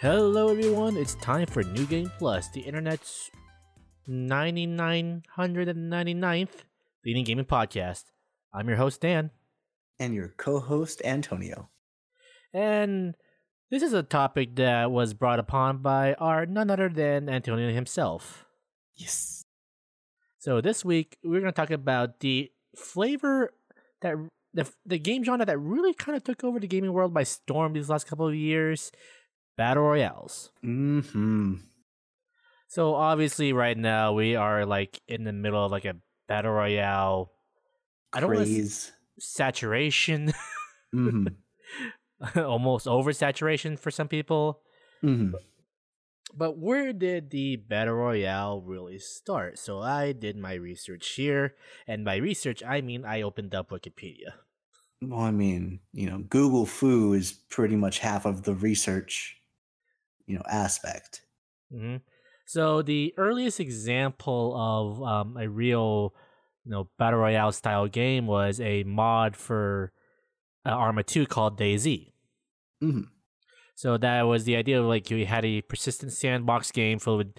Hello, everyone. It's time for New Game Plus, the internet's 9999th leading gaming podcast. I'm your host, Dan. And your co host, Antonio. And this is a topic that was brought upon by our none other than Antonio himself. Yes. So this week, we're going to talk about the flavor that the, the game genre that really kind of took over the gaming world by storm these last couple of years battle royales. Hmm. So obviously, right now we are like in the middle of like a battle royale. I don't Craze. saturation. mm-hmm. Almost oversaturation for some people. Mm-hmm. But where did the battle royale really start? So I did my research here, and by research I mean I opened up Wikipedia. Well, I mean, you know, Google Foo is pretty much half of the research you know aspect. Mm-hmm. So the earliest example of um, a real you know battle royale style game was a mod for uh, Arma 2 called DayZ. Mm-hmm. So that was the idea of like you had a persistent sandbox game full with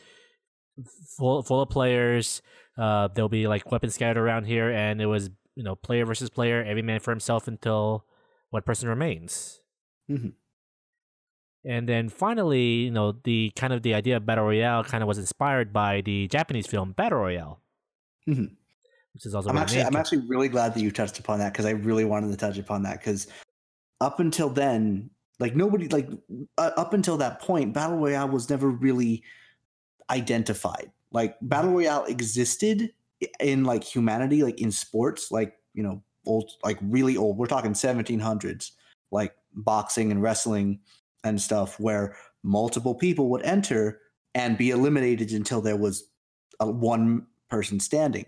full full of players. Uh, there'll be like weapons scattered around here, and it was you know player versus player, every man for himself until one person remains. Mm-hmm. And then finally, you know, the kind of the idea of battle royale kind of was inspired by the Japanese film Battle Royale, mm-hmm. which is also. I'm actually, I'm actually really glad that you touched upon that because I really wanted to touch upon that because up until then, like nobody, like uh, up until that point, battle royale was never really identified. Like battle royale existed in like humanity, like in sports, like you know, old, like really old. We're talking 1700s, like boxing and wrestling and stuff where multiple people would enter and be eliminated until there was a, one person standing.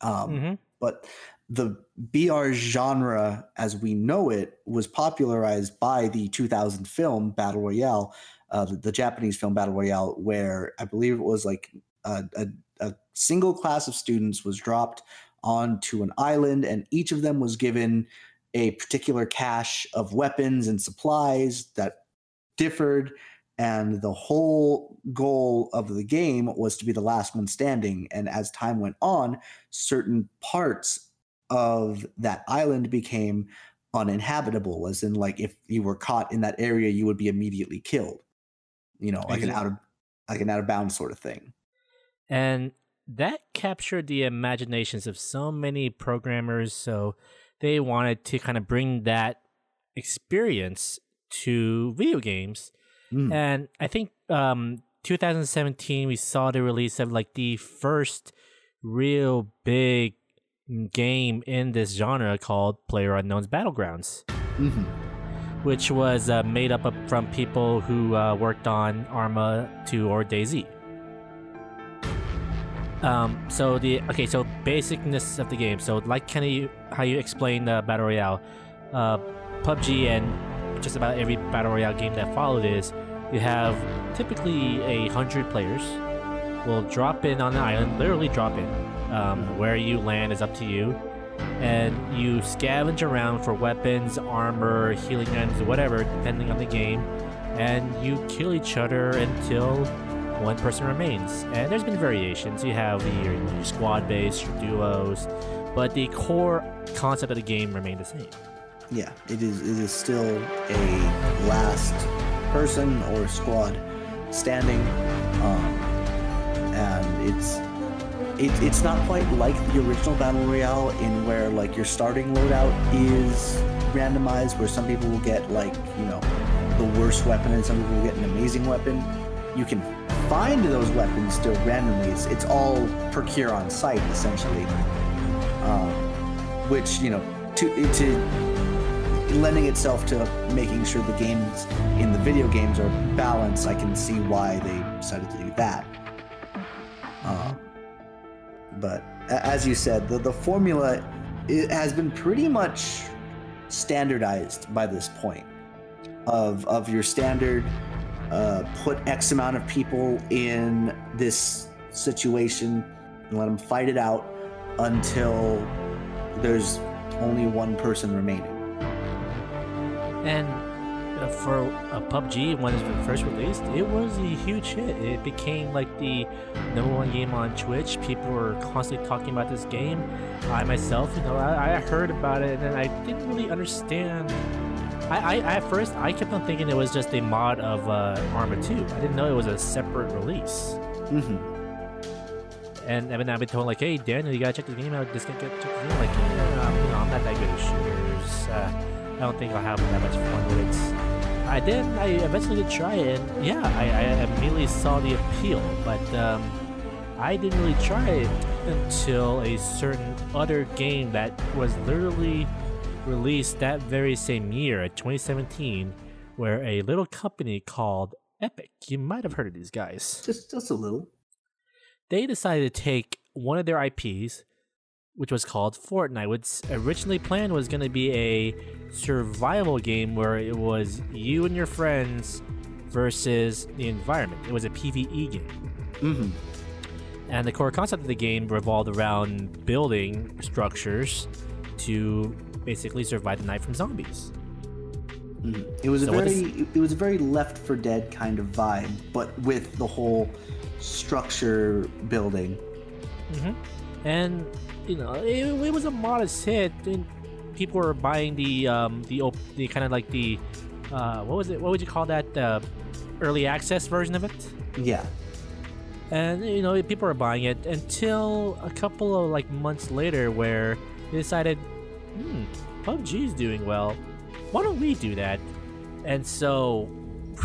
Um, mm-hmm. But the BR genre as we know it was popularized by the 2000 film Battle Royale, uh, the, the, Japanese film Battle Royale, where I believe it was like a, a, a single class of students was dropped onto an island and each of them was given a particular cache of weapons and supplies that differed and the whole goal of the game was to be the last one standing. And as time went on certain parts of that island became uninhabitable as in like if you were caught in that area you would be immediately killed. You know like exactly. an out of like an out of bounds sort of thing. And that captured the imaginations of so many programmers so they wanted to kind of bring that experience to video games. Mm. And I think um, 2017 we saw the release of like the first real big game in this genre called Player Unknown's Battlegrounds. Mm-hmm. Which was uh, made up of, from people who uh, worked on Arma 2 or DayZ. Um, so the okay, so basicness of the game. So like kind of how you explain the battle royale, uh, PUBG and just about every battle royale game that followed is you have typically a hundred players will drop in on the island, literally drop in. Um, where you land is up to you, and you scavenge around for weapons, armor, healing items, whatever, depending on the game, and you kill each other until one person remains. And there's been variations. You have your, your squad base, your duos, but the core concept of the game remained the same. Yeah, it is. It is still a last person or squad standing, um, and it's it, it's not quite like the original battle royale in where like your starting loadout is randomized, where some people will get like you know the worst weapon and some people will get an amazing weapon. You can find those weapons still randomly. It's, it's all procure on site essentially, um, which you know to to lending itself to making sure the games in the video games are balanced. I can see why they decided to do that. Um, but as you said, the, the formula it has been pretty much standardized by this point of of your standard uh, put X amount of people in this situation and let them fight it out until there's only one person remaining. And uh, for a PUBG when it was first released, it was a huge hit. It became like the number one game on Twitch. People were constantly talking about this game. I myself, you know, I, I heard about it and I didn't really understand. I, I, at first I kept on thinking it was just a mod of uh, Arma 2. I didn't know it was a separate release. hmm And I've been, I've been told like, hey Daniel, you gotta check this game out. Just get check this game. Like, yeah, you know, I'm not that good at shooters. Uh, I don't think I'll have that much fun with it. I did. I eventually did try it. And yeah, I, I immediately saw the appeal, but um, I didn't really try it until a certain other game that was literally released that very same year, 2017, where a little company called Epic. You might have heard of these guys Just just a little. they decided to take one of their IPs, which was called Fortnite, which originally planned was going to be a survival game where it was you and your friends versus the environment. It was a PvE game. Mm-hmm. And the core concept of the game revolved around building structures to basically survive the night from zombies. Mhm. It was a So what very is- it was a very Left 4 Dead kind of vibe, but with the whole structure building. hmm And you know, it, it was a modest hit. And people were buying the um, the op- the kind of like the uh, what was it? What would you call that? The early access version of it. Yeah. And you know, people were buying it until a couple of like months later, where they decided, hmm, is doing well. Why don't we do that? And so,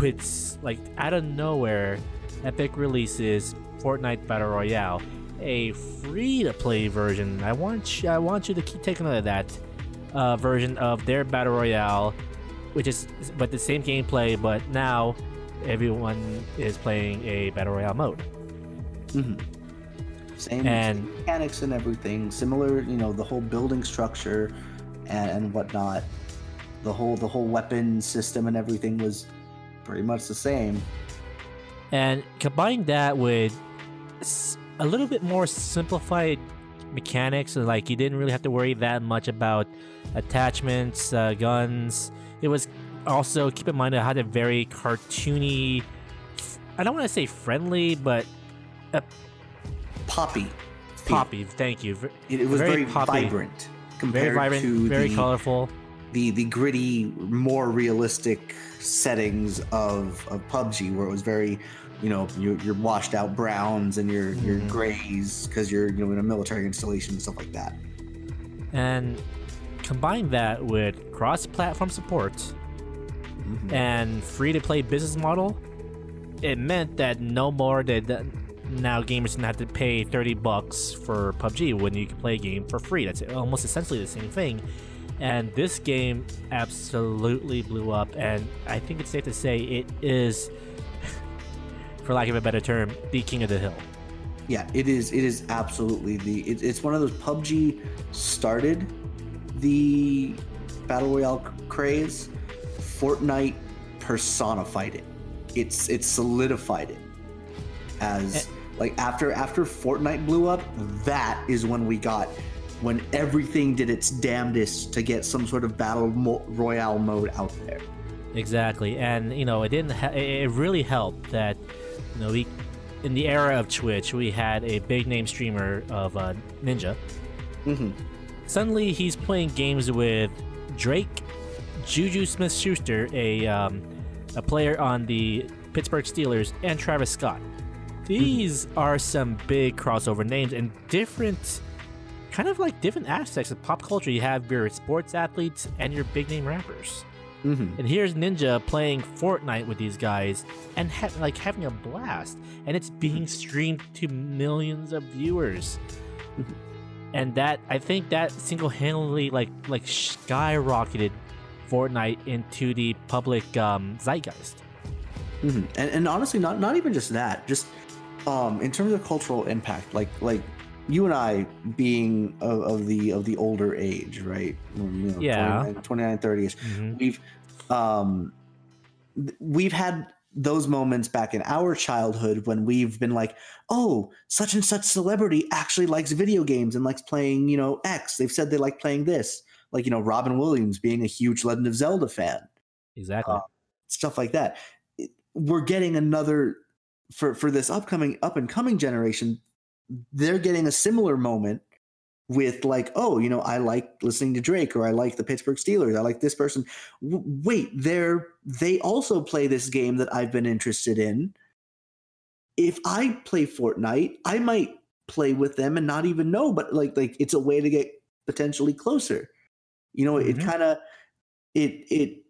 it's like out of nowhere, Epic releases Fortnite Battle Royale, a free-to-play version. I want you, I want you to keep taking note of that uh, version of their Battle Royale, which is but the same gameplay, but now everyone is playing a Battle Royale mode. hmm Same, And- same mechanics and everything. Similar, you know, the whole building structure and, and whatnot. The whole the whole weapon system and everything was pretty much the same. And combine that with a little bit more simplified mechanics, and like you didn't really have to worry that much about attachments, uh, guns. It was also keep in mind it had a very cartoony. I don't want to say friendly, but Poppy. feel. poppy. Thank you. It, it was very very, poppy. vibrant compared Very vibrant, to very the, colorful. the the gritty, more realistic settings of of PUBG, where it was very, you know, your, your washed out browns and your your Mhm. grays because you're you know in a military installation and stuff like that. And combine that with cross-platform support Mhm. and free-to-play business model, it meant that no more did that now gamers didn't have to pay 30 bucks for PUBG when you can play a game for free. That's almost essentially the same thing. And this game absolutely blew up, and I think it's safe to say it is, for lack of a better term, the king of the hill. Yeah, it is. It is absolutely the. It, it's one of those PUBG started the battle royale craze. Fortnite personified it. It's it solidified it as eh, like after after Fortnite blew up. That is when we got when everything did its damnedest to get some sort of battle mo- royale mode out there. Exactly, and you know, it didn't. Ha- it really helped that you know we, in the era of Twitch, we had a big name streamer of uh, Ninja. hmm Suddenly, he's playing games with Drake, Juju Smith-Schuster, a um, a player on the Pittsburgh Steelers, and Travis Scott. These are some big crossover names and different, kind of like different aspects of pop culture. You have your sports athletes and your big name rappers. hmm And here's Ninja playing Fortnite with these guys and ha- like having a blast, and it's being streamed to millions of viewers. Mhm. and that I think that single-handedly like like skyrocketed Fortnite into the public um, zeitgeist. hmm And, and honestly, not not even just that. Just um, in terms of cultural impact, like like you and I being of, of the of the older age, right? You know, Yeah. 29, 29 30ish. Mhm. We've um, we've had those moments back in our childhood when we've been like, oh, such and such celebrity actually likes video games and likes playing, you know, X. They've said they like playing this. Like, you know, Robin Williams being a huge Legend of Zelda fan Exactly. Uh, stuff like that. We're getting another for for this upcoming up and coming generation. They're getting a similar moment with like, oh, you know, I like listening to Drake or I like the Pittsburgh Steelers. I like this person. W- wait, they're they also play this game that I've been interested in. If I play Fortnite, I might play with them and not even know, but like like it's a way to get potentially closer. You know, mm-hmm. it kind of it it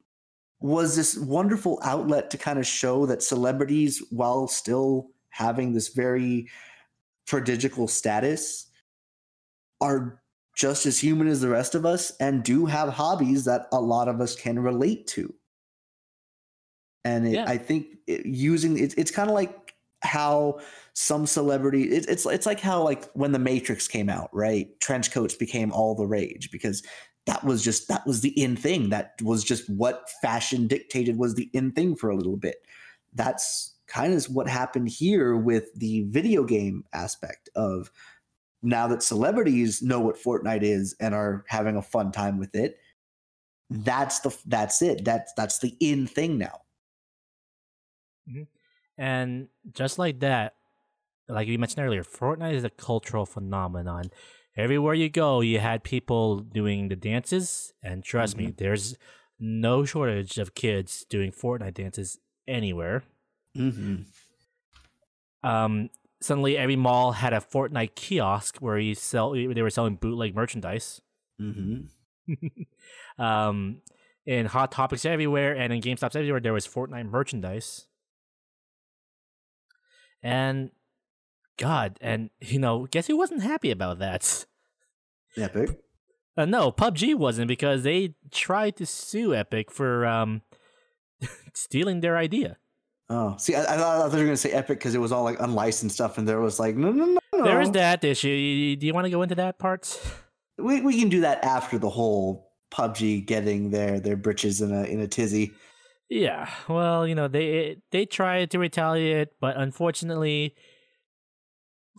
was this wonderful outlet to kind of show that celebrities, while still having this very prodigal status, are just as human as the rest of us and do have hobbies that a lot of us can relate to. And it, yeah. I think it, using it, it's kind of like how some celebrity it, it's it's like how like when the Matrix came out, right? Trench coats became all the rage because that was just that was the in thing. That was just what fashion dictated was the in thing for a little bit. That's kind of what happened here with the video game aspect of now that celebrities know what Fortnite is and are having a fun time with it, that's the that's it. That's that's the in thing now. Mm-hmm. And just like that, like we mentioned earlier, Fortnite is a cultural phenomenon. Everywhere you go, you had people doing the dances, and trust mm-hmm. me, there's no shortage of kids doing Fortnite dances anywhere. Mm-hmm. Um, suddenly every mall had a Fortnite kiosk where you sell they were selling bootleg merchandise. Mm-hmm. um, in Hot Topics everywhere and in GameStops everywhere, there was Fortnite merchandise. And God, and you know, guess who wasn't happy about that? Epic. Uh, no, PUBG wasn't because they tried to sue Epic for um, stealing their idea. Oh, see, I, I thought they were going to say Epic because it was all like unlicensed stuff, and there was like, no, no, no. no. There is that issue. Do you want to go into that part? We we can do that after the whole PUBG getting their their britches in a in a tizzy. Yeah, well, you know they they tried to retaliate, but unfortunately,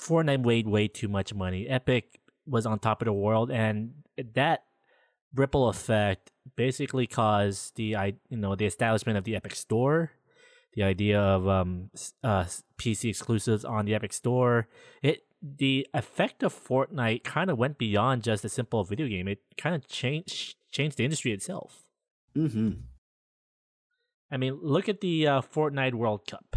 Fortnite made way too much money. Epic was on top of the world, and that ripple effect basically caused the I you know the establishment of the Epic Store the idea of um, uh, PC exclusives on the Epic Store. It the effect of Fortnite kind of went beyond just a simple video game. It kind of changed changed the industry itself. Mm-hmm. I mean, look at the uh, Fortnite World Cup.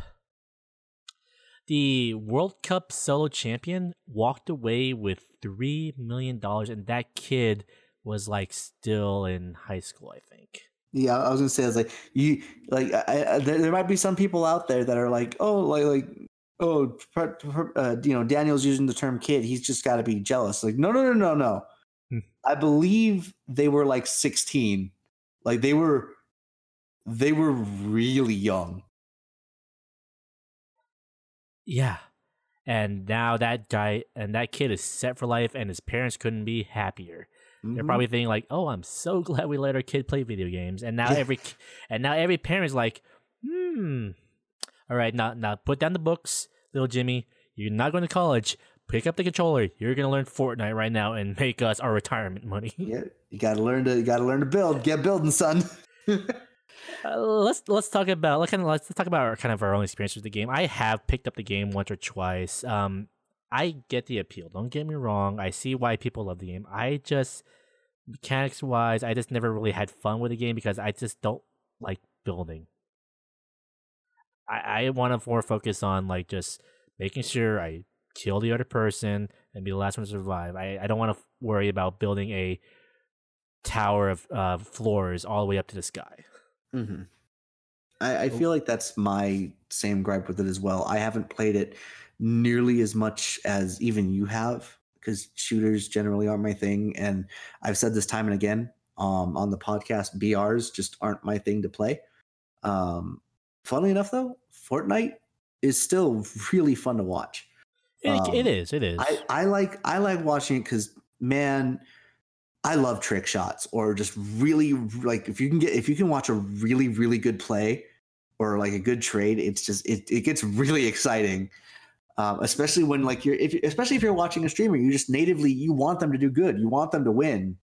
The World Cup solo champion walked away with three million dollars, and that kid was like still in high school, I think. Yeah, I was gonna say, I was like, you like, I, I, there, there might be some people out there that are like, oh, like, like, oh, uh, you know, Daniel's using the term kid. He's just got to be jealous. Like, no, no, no, no, no. Hmm. I believe they were like 16. Like they were, they were really young. Yeah, and now that guy and that kid is set for life, and his parents couldn't be happier. Mm-hmm. They're probably thinking like, "Oh, I'm so glad we let our kid play video games." And now every and now every parent's like, "Hmm, all right, now now put down the books, little Jimmy. You're not going to college. Pick up the controller. You're going to learn Fortnite right now and make us our retirement money." Yeah, you got to learn to you got to learn to build. Get building, son. Uh, let's let's talk about let's kind of let's talk about our kind of our own experience with the game. I have picked up the game once or twice. Um, I get the appeal. Don't get me wrong. I see why people love the game. I just mechanics wise, I just never really had fun with the game because I just don't like building. I, I want to more focus on like just making sure I kill the other person and be the last one to survive. I, I don't want to worry about building a tower of uh, floors all the way up to the sky. Mm-hmm. I, I feel like that's my same gripe with it as well. I haven't played it nearly as much as even you have because shooters generally aren't my thing. And I've said this time and again um, on the podcast, BRs just aren't my thing to play. Um, funnily enough, though, Fortnite is still really fun to watch. It, um, it is. It is. I, I like I like watching it because man, I love trick shots or just really like if you can get if you can watch a really really good play or like a good trade, it's just it it gets really exciting um, especially when like you're if especially if you're watching a streamer you just natively you want them to do good you want them to win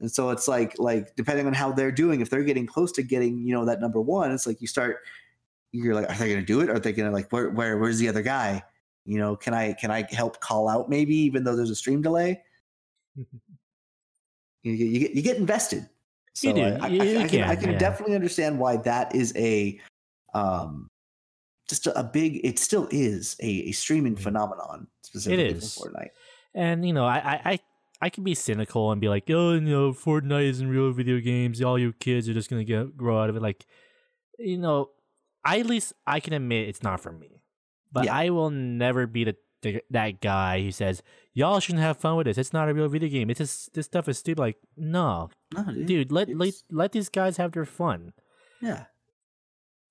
And so it's like like depending on how they're doing, if they're getting close to getting you know that number one, it's like you start. You're like, are they going to do it? Are they going to like where where where's the other guy? You know, can I can I help call out maybe even though there's a stream delay? you, get, you get you get invested. So You do. I, I, You- I, I can, I can, can yeah. definitely understand why that is a um just a, a big. It still is a, a streaming Mhm. phenomenon specifically is. for Fortnite. And you know, I, I, I, I can be cynical and be like, oh, you know, Fortnite isn't real video games. All you kids are just gonna get grow out of it. Like, you know, I, at least I can admit it's not for me. But Yeah. I will never be the, the that guy who says y'all shouldn't have fun with this. It's not a real video game. It's just this stuff is stupid. Like, no, No, dude. dude, let let let these guys have their fun. Yeah.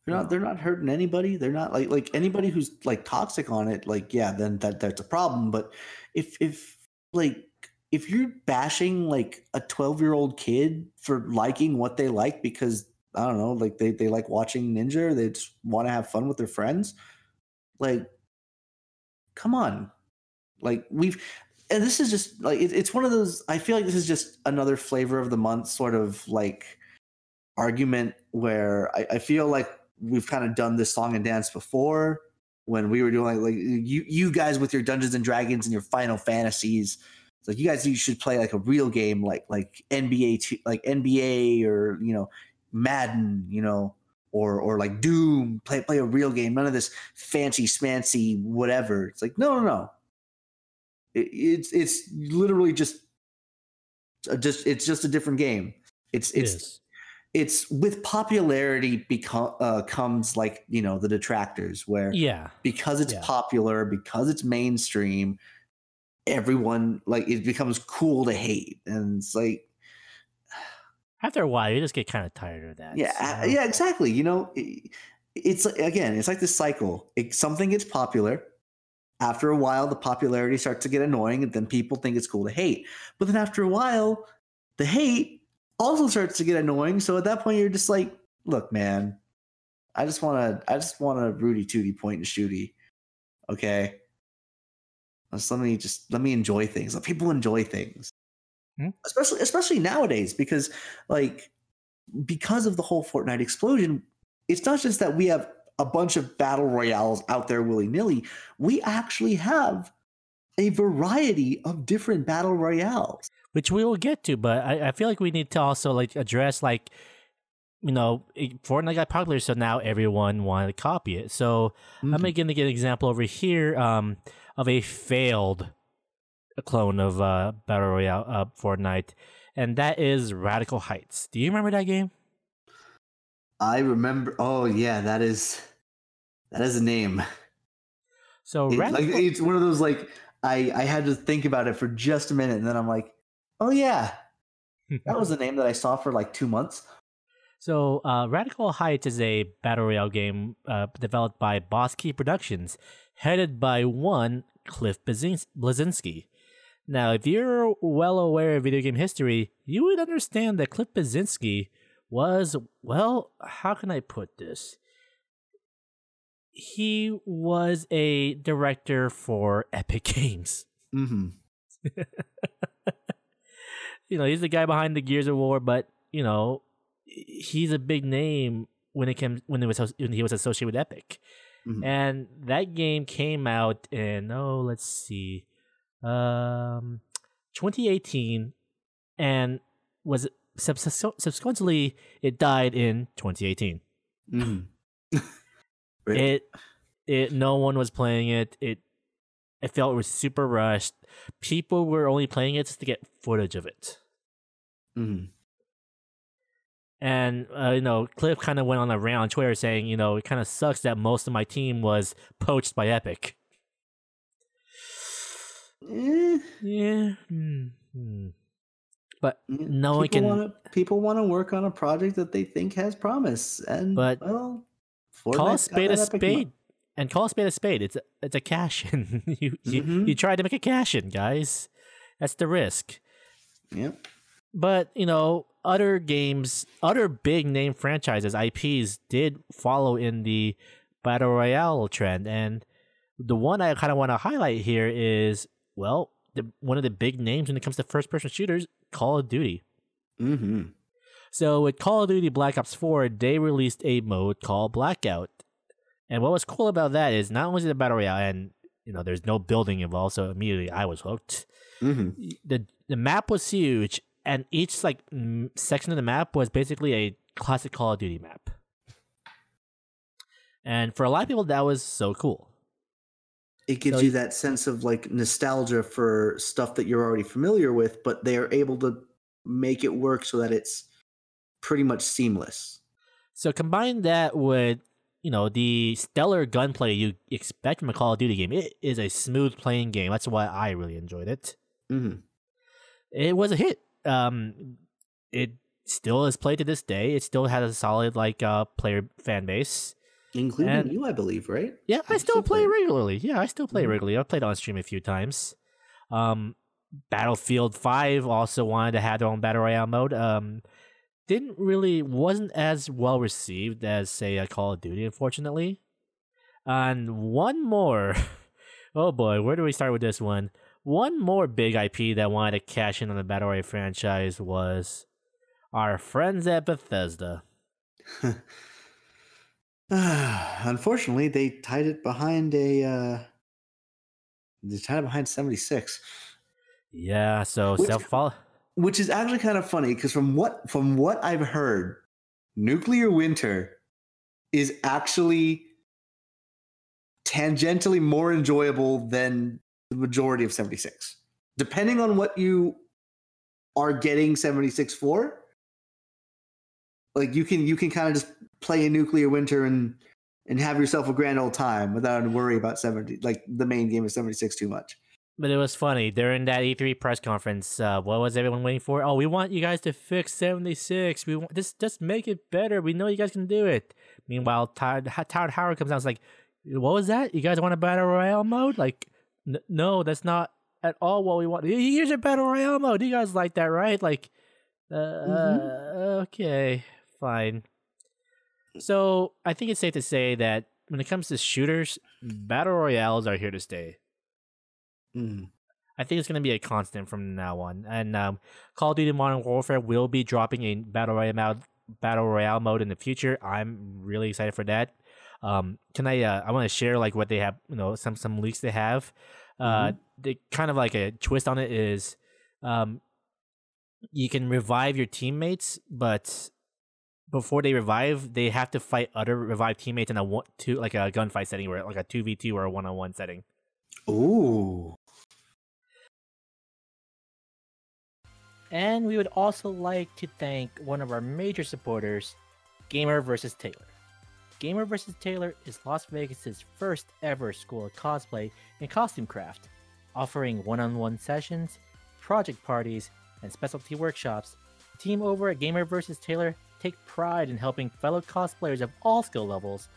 They're not they're not hurting anybody. They're not like like anybody who's like toxic on it, like, yeah, then that that's a problem. But if if like if you're bashing like a 12 year old kid for liking what they like because I don't know, like they, they like watching Ninja, or they just want to have fun with their friends, like come on. Like we've and this is just like it, it's one of those i feel like this is just another flavor of the month sort of like argument where i, I feel like we've kind of done this song and dance before when we were doing like, like you you guys with your dungeons and dragons and your final fantasies it's like you guys you should play like a real game like like nba two, like nba or you know madden you know or or like doom play play a real game none of this fancy smancy whatever. It's like no no no it, it's it's literally just just it's just a different game. It's it's is. it's with popularity become uh, comes like you know the detractors where Yeah. because it's Yeah. popular because it's mainstream everyone like it becomes cool to hate and it's like After a while, you just get kind of tired of that. yeah so- yeah exactly you know it- it's again it's like this cycle it, something gets popular after a while the popularity starts to get annoying and then people think it's cool to hate. But then after a while the hate also starts to get annoying so at that point you're just like look man i just want to i just want a rudy tooty point and shooty okay? Just let me just let me enjoy things. Let people enjoy things. Hmm. especially especially nowadays because like because of the whole fortnite explosion it's not just that we have a bunch of battle royales out there willy-nilly we actually have a variety of different battle royales. Which we will get to but I, I feel like we need to also like address like you know fortnite got popular so now everyone wanted to copy it. So i'm Mhm. going to get an example over here um, of a failed clone of uh, battle royale uh, fortnite and that is radical heights. Do you remember that game i remember oh yeah that is that is a name so It- radical, like it's one of those like i i had to think about it for just a minute and then i'm like oh yeah that was a name that i saw for like two months So, uh, Radical Heights is a battle royale game uh, developed by Boss Key Productions, headed by one Cliff Blazins- Bleszinski. Now, if you're well aware of video game history, you would understand that Cliff Bleszinski was, well, how can I put this? He was a director for Epic Games. mm-hmm. you know, he's the guy behind the Gears of War, but you know, he's a big name when it came when it was when he was associated with Epic. Mhm. And that game came out in oh, let's see, um, 2018, and was subsequently it died in 2018. Mm-hmm. It it no one was playing it. It it felt it was super rushed. People were only playing it just to get footage of it. hmm And uh, you know, Cliff kind of went on a rant on Twitter saying, you know, it kind of sucks that most of my team was poached by Epic. Eh, Yeah, hmm, hmm. But No one people can- wanna, people want to work on a project that they think has promise and But well call a spade a Epic mo- spade, and call a spade a spade. It's a it's a cash in. you, you Mhm. you tried to make a cash in, guys. That's the risk. Yep. But you know, other games, other big name franchises, IPs did follow in the battle royale trend, and the one I kind of want to highlight here is well, the, one of the big names when it comes to first person shooters, Call of Duty. Mm-hmm. So with Call of Duty Black Ops 4, they released a mode called Blackout. And what was cool about that is not only is it a battle royale, and you know, there's no building involved, so immediately I was hooked. Mm-hmm. The the map was huge, and each like m- section of the map was basically a classic Call of Duty map. And for a lot of people, that was so cool. It gives So you that sense of like nostalgia for stuff that you're already familiar with, but they are able to make it work so that it's pretty much seamless. So combine that with you know the stellar gunplay you expect from a Call of Duty game. It is a smooth playing game. That's why I really enjoyed it. Mm-hmm. It was a hit. Um, it still is played to this day. It still has a solid like uh player fan base. Including And- you, I believe, right? Yeah, I You still still play play regularly. Yeah, I still play Mhm. regularly. I've played on stream a few times. Um, Battlefield Five also wanted to have their own battle royale mode. Um, didn't really wasn't as well received as say a Call of Duty, unfortunately. And one more. Oh boy, where do we start with this one? One more big IP that wanted to cash in on the Battle Royale franchise was our friends at Bethesda. Unfortunately, they tied it behind a. Uh, they tied it behind seventy six, Yeah, so Which- self follow. which is actually kind of funny because from what from what I've heard, Nuclear Winter is actually tangentially more enjoyable than the majority of seventy six, depending on what you are getting seventy six for. Like you can you can kind of just play a Nuclear Winter and and have yourself a grand old time without having to worry about 70 like the main game of 76 too much But it was funny during that E3 press conference. Uh, what was everyone waiting for? Oh, we want you guys to fix seventy six. We want just just make it better. We know you guys can do it. Meanwhile, Todd Todd Howard comes out. and is like, what was that? You guys want a battle royale mode? Like, n- no, that's not at all what we want. Here's your battle royale mode. You guys like that, right? Like, uh, Mhm. okay, fine. So I think it's safe to say that when it comes to shooters, battle royales are here to stay. Mm. I think it's going to be a constant from now on. And um, Call of Duty Modern Warfare will be dropping a battle royale mode, battle royale mode in the future. I'm really excited for that. Um, can I? Uh, I want to share like what they have. You know, some some leaks they have. Uh, they kind of like a twist on it is, um, you can revive your teammates, but before they revive, they have to fight other revived teammates in a one two like a gunfight setting, where like a two v two or a one on one setting. Ooh. And we would also like to thank one of our major supporters, Gamer vs. Tailor. Gamer vs. Tailor is Las Vegas's first ever school of cosplay and costume craft, offering one on one sessions, project parties, and specialty workshops. The team over at Gamer vs. Tailor take pride in helping fellow cosplayers of all skill levels,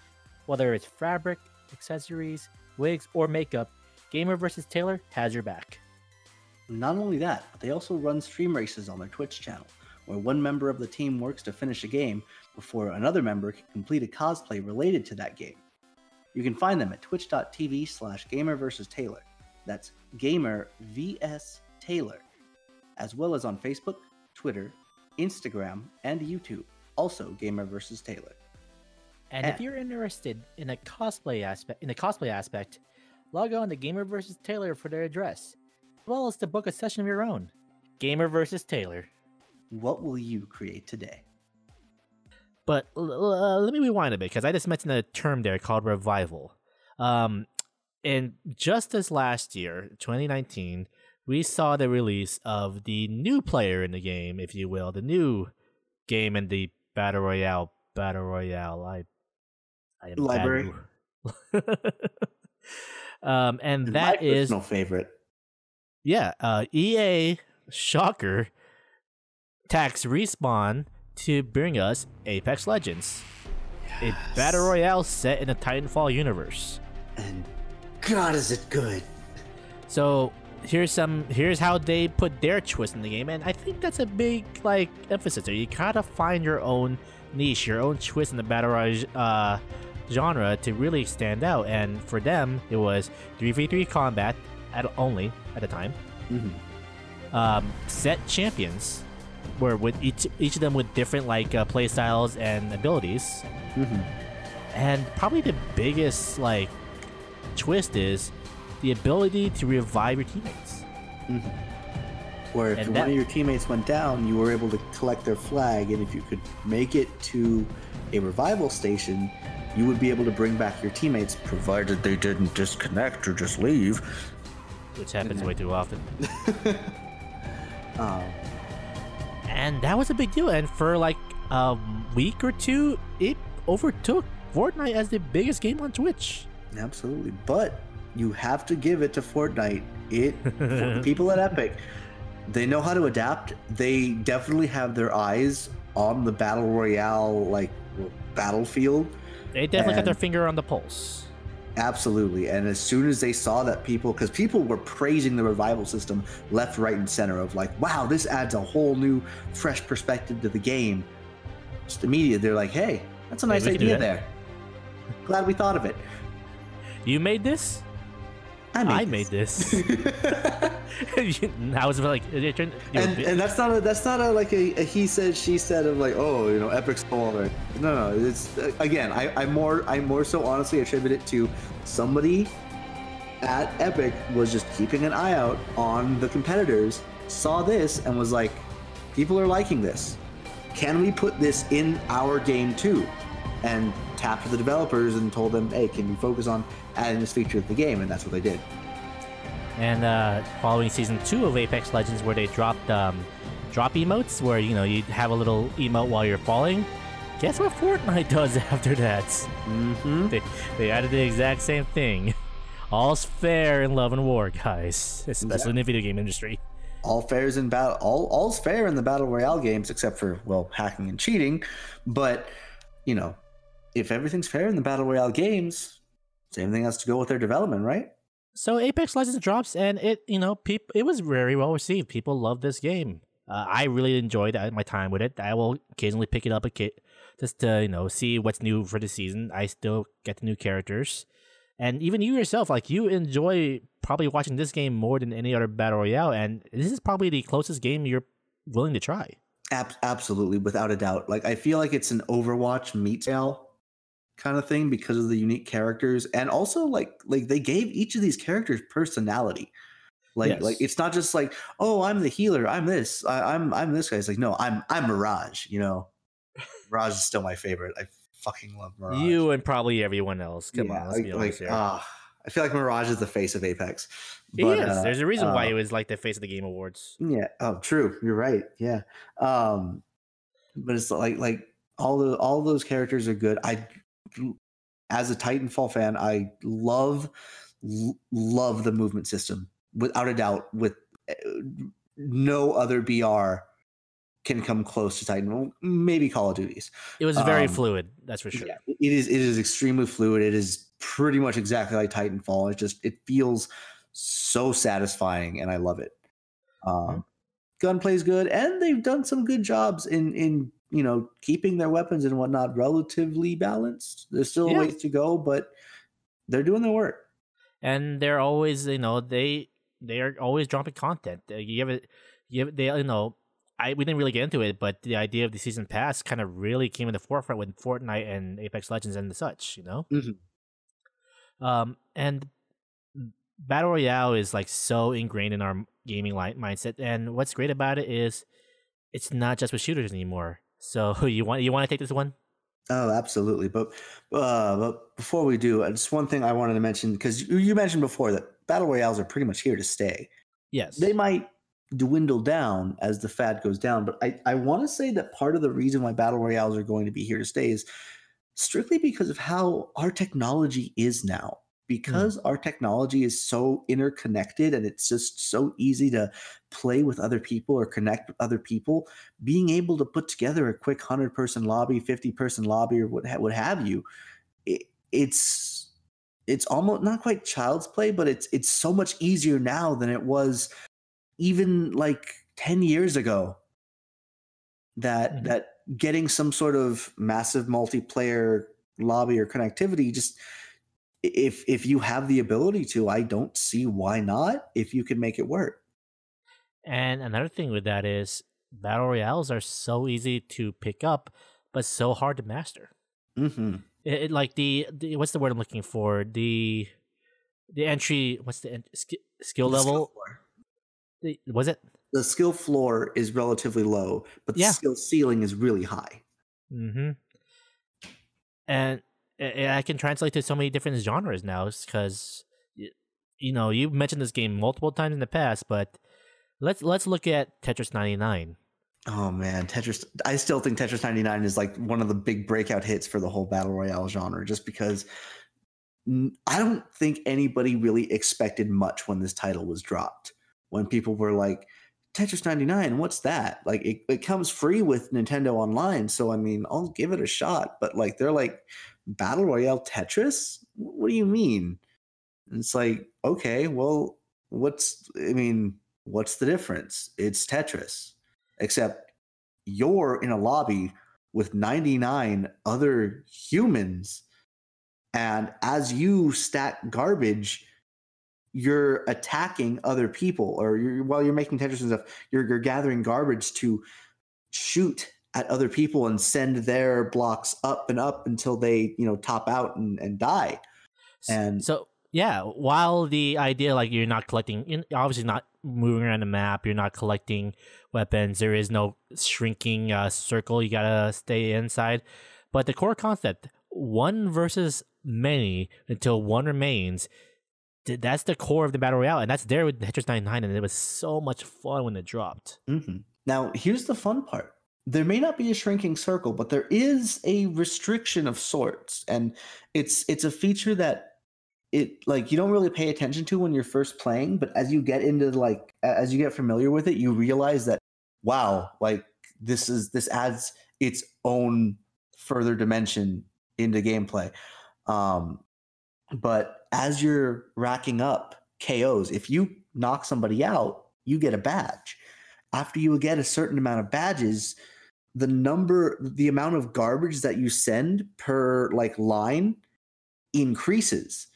whether it's fabric, accessories, wigs, or makeup. Gamer vs. Tailor has your back. Not only that, but they also run stream races on their Twitch channel, where one member of the team works to finish a game before another member can complete a cosplay related to that game. You can find them at twitch.tv slash gamer versus Tailor. That's gamer vs Tailor, as well as on Facebook, Twitter, Instagram, and YouTube. Also gamer versus Tailor. And if you're interested in a cosplay aspect, in the cosplay aspect, log on to Gamer vs. Tailor for their address, as well as to book a session of your own. Gamer vs. Tailor. What will you create today? But uh, let me rewind a bit because I just mentioned a term there called revival. Um, and just as last year, 2019, we saw the release of the new player in the game, if you will, the new game in the battle royale. Battle royale. I, I am Library. um, and that is My is personal favorite. yeah, uh, EA shocker tax respawn to bring us Apex Legends, a battle royale set in the Titanfall universe. And God, is it good! So here's some here's how they put their twist in the game, and I think that's a big like emphasis there. You gotta find your own niche, your own twist in the battle royale uh, genre to really stand out. And for them, it was 3v3 combat at only at the time. Mhm. um, set champions where with each each of them with different like uh, play styles and abilities. Mhm. And probably the biggest like twist is the ability to revive your teammates. Where if And one that- of your teammates went down, you were able to collect their flag, and if you could make it to a revival station, you would be able to bring back your teammates, provided they didn't disconnect or just leave. which happens way too often. Um, And that was a big deal. And for like a week or two, it overtook Fortnite as the biggest game on Twitch. absolutely, but you have to give it to Fortnite. It for the people at Epic, they know how to adapt. They definitely have their eyes on the battle royale like battlefield. They definitely got their finger on the pulse. Absolutely. And as soon as they saw that people, because people were praising the revival system left, right, and center of like, wow, this adds a whole new, fresh perspective to the game. Just immediately, they're like, hey, that's a nice idea there. Glad we thought of it. You made this? I made this. I was like, it turned- you- and, and that's not a that's not a like a, a he said she said of like oh you know epic spoiler no no it's uh, again I I more I more so honestly attribute it to somebody at epic was just keeping an eye out on the competitors saw this and was like people are liking this. Can we put this in our game too? And tapped the developers and told them hey can you focus on adding this feature to the game and that's what they did And uh, following season two of Apex Legends, where they dropped um, drop emotes, where you know you have a little emote while you're falling. Guess what Fortnite does after that? mm-hmm They, they added the exact same thing. All's fair in love and war, guys, especially in the video game industry. all fairs in battle all all's fair in the battle royale games except for well hacking and cheating but you know if everything's fair in the battle royale games same thing has to go with their development right So Apex Legends drops, and it you know peop- it was very well received. People love this game. Uh, I really enjoyed uh, my time with it. I will occasionally pick it up a kit just to you know see what's new for the season. I still get the new characters, and even you yourself, like you enjoy probably watching this game more than any other battle royale, and this is probably the closest game you're willing to try. Ab- absolutely without a doubt like i feel like it's an overwatch meet sale kind of thing because of the unique characters and also like like they gave each of these characters personality like Yes. like it's not just like oh i'm the healer i'm this I, i'm i'm this guy it's like no i'm i'm mirage you know mirage is still my favorite i fucking love mirage You and probably everyone else. Come Yeah, on, let's like, be like, honest here. ah, i feel like mirage is the face of apex He is. uh, There's a reason why uh, it was like the face of the Game Awards. Yeah. Oh, true. You're right. Yeah. Um, but it's like like all the all those characters are good. I, as a Titanfall fan, I love love the movement system without a doubt. With uh, no other BR can come close to Titan. Well, Maybe Call of Duties. It was very um, fluid, that's for sure. Yeah, it is. It is extremely fluid. It is pretty much exactly like Titanfall. It just it feels so satisfying, and I love it. Um, gunplay's good, and they've done some good jobs in in you know keeping their weapons and whatnot relatively balanced. There's still a Yeah. ways to go, but they're doing their work. and they're always you know they they are always dropping content you have it you have, they you know I we didn't really get into it but the idea of the season pass kind of really came in the forefront with Fortnite and Apex Legends and the such you know Mhm. um and battle royale is like so ingrained in our gaming mindset and what's great about it is it's not just with shooters anymore so you want you want to take this one Oh, absolutely. But uh, but before we do, just one thing I wanted to mention because you, you mentioned before that battle royales are pretty much here to stay. yes they might dwindle down as the fad goes down. But I, I want to say that part of the reason why battle royales are going to be here to stay is strictly because of how our technology is now. Because our technology is so interconnected and it's just so easy to play with other people or connect with other people, being able to put together a quick 100 person lobby, 50 person lobby, or what, ha- what have you, it, it's it's almost not quite child's play, but it's it's so much easier now than it was even like 10 years ago that Mhm. that getting some sort of massive multiplayer lobby or connectivity just if if you have the ability to i don't see why not if you can make it work And another thing with that is battle royales are so easy to pick up, but so hard to master. Mm-hmm. It, it, like the, the what's the word I'm looking for? The the entry. What's the en- sk- skill The skill level? floor. The- was it? The skill floor is relatively low, but the Yeah. skill ceiling is really high. Mm-hmm. And i- can translate to so many different genres now because you know you mentioned this game multiple times in the past, but let's let's look at Tetris 99. Oh man, Tetris! I still think Tetris 99 is like one of the big breakout hits for the whole battle royale genre, just because I don't think anybody really expected much when this title was dropped. When people were like, "Tetris 99, what's that?" Like it, it comes free with Nintendo Online, so I mean, I'll give it a shot. But like, they're like, "Battle Royale Tetris? What do you mean?" And it's like, okay, well, what's? I mean, what's the difference? It's Tetris except you're in a lobby with 99 other humans and as you stack garbage you're attacking other people or you're, while you're making tetris and stuff you're, you're gathering garbage to shoot at other people and send their blocks up and up until they you know top out and, and die And- so yeah, while the idea like you're not collecting, you're obviously not moving around the map, you're not collecting weapons. There is no shrinking uh, circle. You gotta stay inside. But the core concept, one versus many until one remains. That's the core of the battle royale, and that's there with Tetris 99, and it was so much fun when it dropped. hmm Now, here's the fun part. There may not be a shrinking circle, but there is a restriction of sorts, and it's it's a feature that it like you don't really pay attention to when you're first playing, but as you get into like as you get familiar with it, you realize that wow, like this is this adds its own further dimension into gameplay. Um, but as you're racking up KOs, if you knock somebody out, you get a badge. After you get a certain amount of badges, the number, the amount of garbage that you send per like line increases.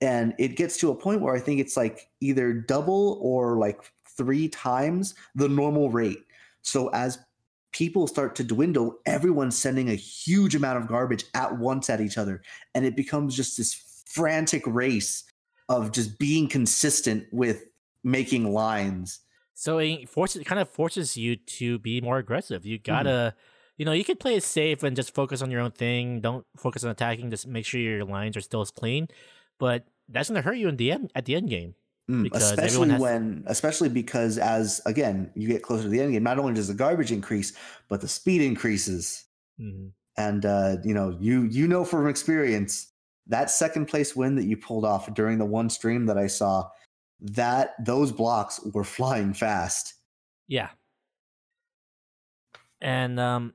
And it gets to a point where I think it's like either double or like three times the normal rate. So as people start to dwindle, everyone's sending a huge amount of garbage at once at each other. And it becomes just this frantic race of just being consistent with making lines. So it forces, kind of forces you to be more aggressive. You gotta, you know, you could play it safe and just focus on your own thing. Don't focus on attacking. Just make sure your lines are still as clean. But that's gonna hurt you in the end at the end game. Mm, especially has- when especially because as again you get closer to the end game not only does the garbage increase but the speed increases Mhm. and uh you know you you know from experience that second place win that you pulled off during the one stream that i saw that those blocks were flying fast Yeah. And um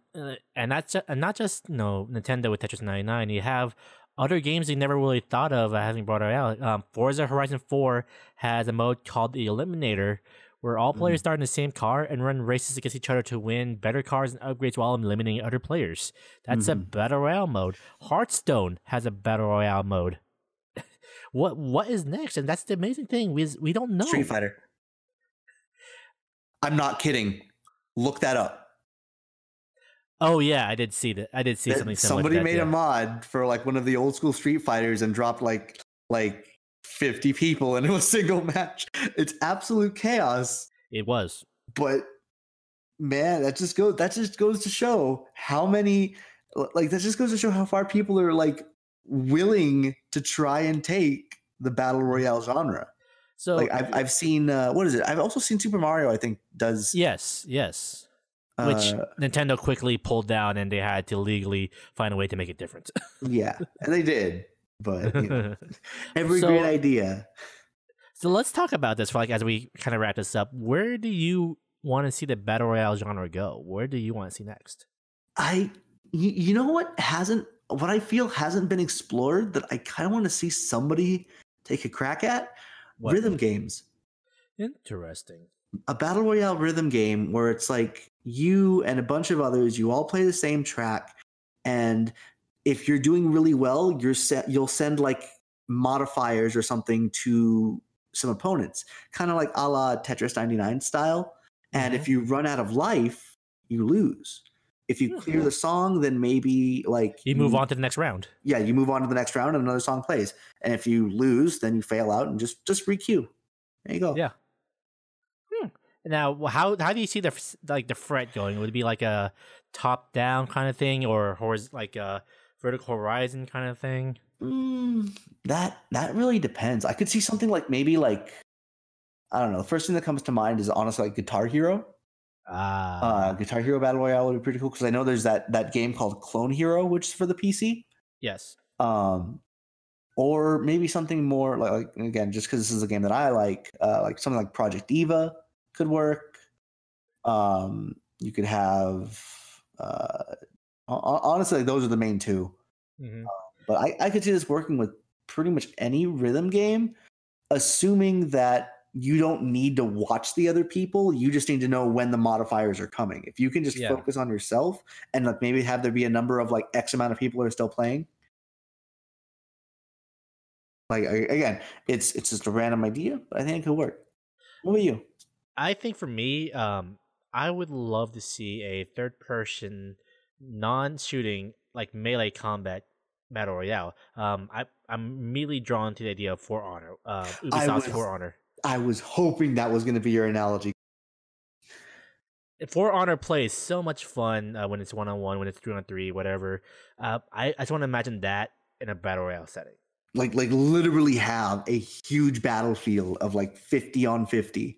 and that's ju- and not just you know Nintendo with Tetris 99. You have other games you never really thought of uh, having brought out. Um, Forza Horizon 4 has a mode called the Eliminator, where all players start in the same car and run races against each other to win better cars and upgrades while eliminating other players. That's a Mhm. battle royale mode. Hearthstone has a battle royale mode. What what is next? And that's the amazing thing. We we don't know. street fighter i'm not kidding look that up Oh yeah, I did see that. I did see That something somebody that, made yeah. a mod for like one of the old school street fighters and dropped like like 50 people into a single match it's absolute chaos It was. but man that just goes that just goes to show how many like that just goes to show how far people are like willing to try and take the battle royale genre So like i've, I've seen uh what is it i've also seen super mario i think does yes, yes. Which uh, Nintendo quickly pulled down, and they had to legally find a way to make it different. yeah and they did but you know, every So- great idea so let's talk about this for like as we kind of wrap this up. Where do you want to see the battle royale genre go? Where do you want to see next? I, you know what hasn't, what I feel hasn't been explored that I kind of want to see somebody take a crack at What? rhythm games. Interesting. A battle royale rhythm game where it's like you and a bunch of others, you all play the same track, and if you're doing really well, you're set. You'll send like modifiers or something to some opponents, kind of like a la Tetris 99 style. And Mhm. if you run out of life, you lose. If you clear the song, then maybe like You move on to the next round. Yeah, you move on to the next round and another song plays. And if you lose, then you fail out and just just requeue. There you go. Yeah. Now, how how do you see the like the fret going? Would it be like a top down kind of thing, or like a vertical horizon kind of thing? Mm, that that really depends. I could see something like maybe like I don't know. The first thing that comes to mind is honestly like Guitar Hero. Ah, Uh, Guitar Hero Battle Royale would be pretty cool because I know there's that that game called Clone Hero, which is for the PC. yes. Um, or maybe something more like, like again, just because this is a game that I like, uh, like something like Project Diva could work. Um, you could have uh, honestly, like, those are the main two. hmm But I, I could see this working with pretty much any rhythm game, assuming that you don't need to watch the other people. You just need to know when the modifiers are coming. If you can just Yeah. focus on yourself and like maybe have there be a number of like X amount of people who are still playing. Like again, it's it's just a random idea, but I think it could work. What about you? I think for me, um, I would love to see a third person, non shooting like melee combat battle royale. Um, I I'm immediately drawn to the idea of For Honor, uh, Ubisoft's was- For Honor. I was hoping that was going to be your analogy. For Honor plays so much fun uh, when it's one on one, when it's three on three, whatever. Uh, I, I just want to imagine that in a battle royale setting. like like literally have a huge battlefield of like 50 on 50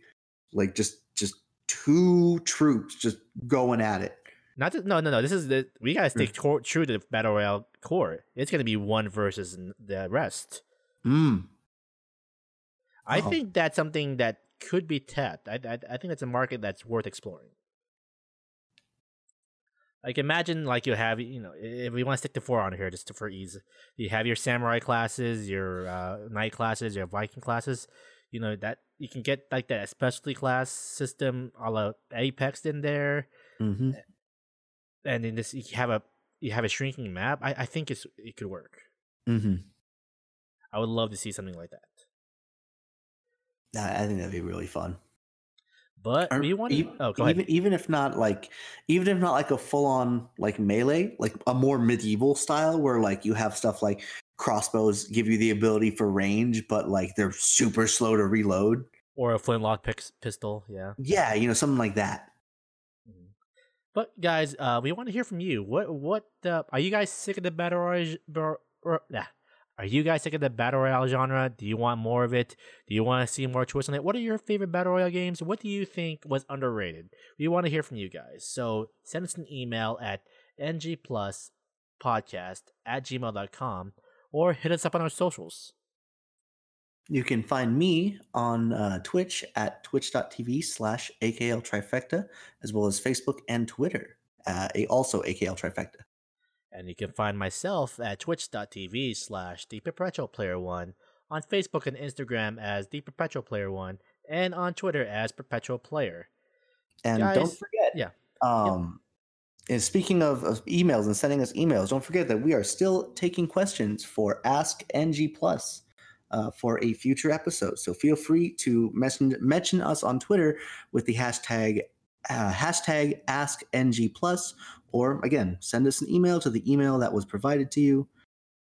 like just just two troops just going at it Not to, no no no. This is the we gotta Hmm. stay tor- true to the battle royale core. It's gonna be one versus the rest. mm. I Oh. think that's something that could be tapped. I, I I think that's a market that's worth exploring. Like imagine like you have you know if we want to stick to For Honor just to, for ease, you have your samurai classes, your uh, knight classes, your Viking classes. You know that you can get like that specialty class system a la Apex in there, hmm and then this you have a you have a shrinking map. I, I think it's it could work. hmm I would love to see something like that. I think that'd be really fun. But Or we want ev- oh even even if not like even if not like a full on like melee, like a more medieval style where like you have stuff like crossbows give you the ability for range, but like they're super slow to reload. or a flintlock pistol. Yeah. Yeah, you know something like that. Mhm. But guys, uh, we want to hear from you. What what uh, are you guys sick of the battle royale? bar- nah. Are you guys sick of the battle royale genre? Do you want more of it? Do you want to see more twists on it? What are your favorite battle royale games? What do you think was underrated? We want to hear from you guys. So send us an email at ngpluspodcast at gmail.com or hit us up on our socials. You can find me on uh, Twitch at twitch.tv slash AKL Trifecta, as well as Facebook and Twitter, uh, also AKL Trifecta. And you can find myself at twitch.tv slash the perpetual player one, on Facebook and Instagram as the perpetual player one, and on Twitter as perpetual player. And Guys, don't forget, yeah. Um, and speaking of, of emails and sending us emails, don't forget that we are still taking questions for Ask NG Plus uh, for a future episode. So feel free to mention mention us on Twitter with the hashtag uh, hashtag Ask NG Plus, or again, send us an email to the email that was provided to you.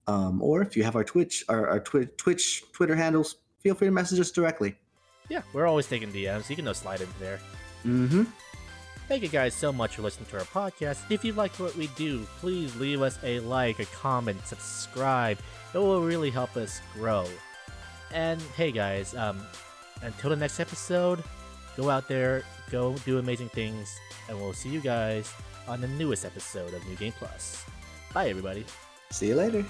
Um, or if you have our Twitch, our, our twi- Twitch Twitter handles, feel free to message us directly. Yeah, we're always taking DMs. You can no slide into there. Mm-hmm. Thank you guys so much for listening to our podcast. If you like what we do, please leave us a like, a comment, subscribe. It will really help us grow. And hey guys, um, until the next episode, go out there, go do amazing things, and we'll see you guys on the newest episode of New Game Plus. Bye everybody. See you later.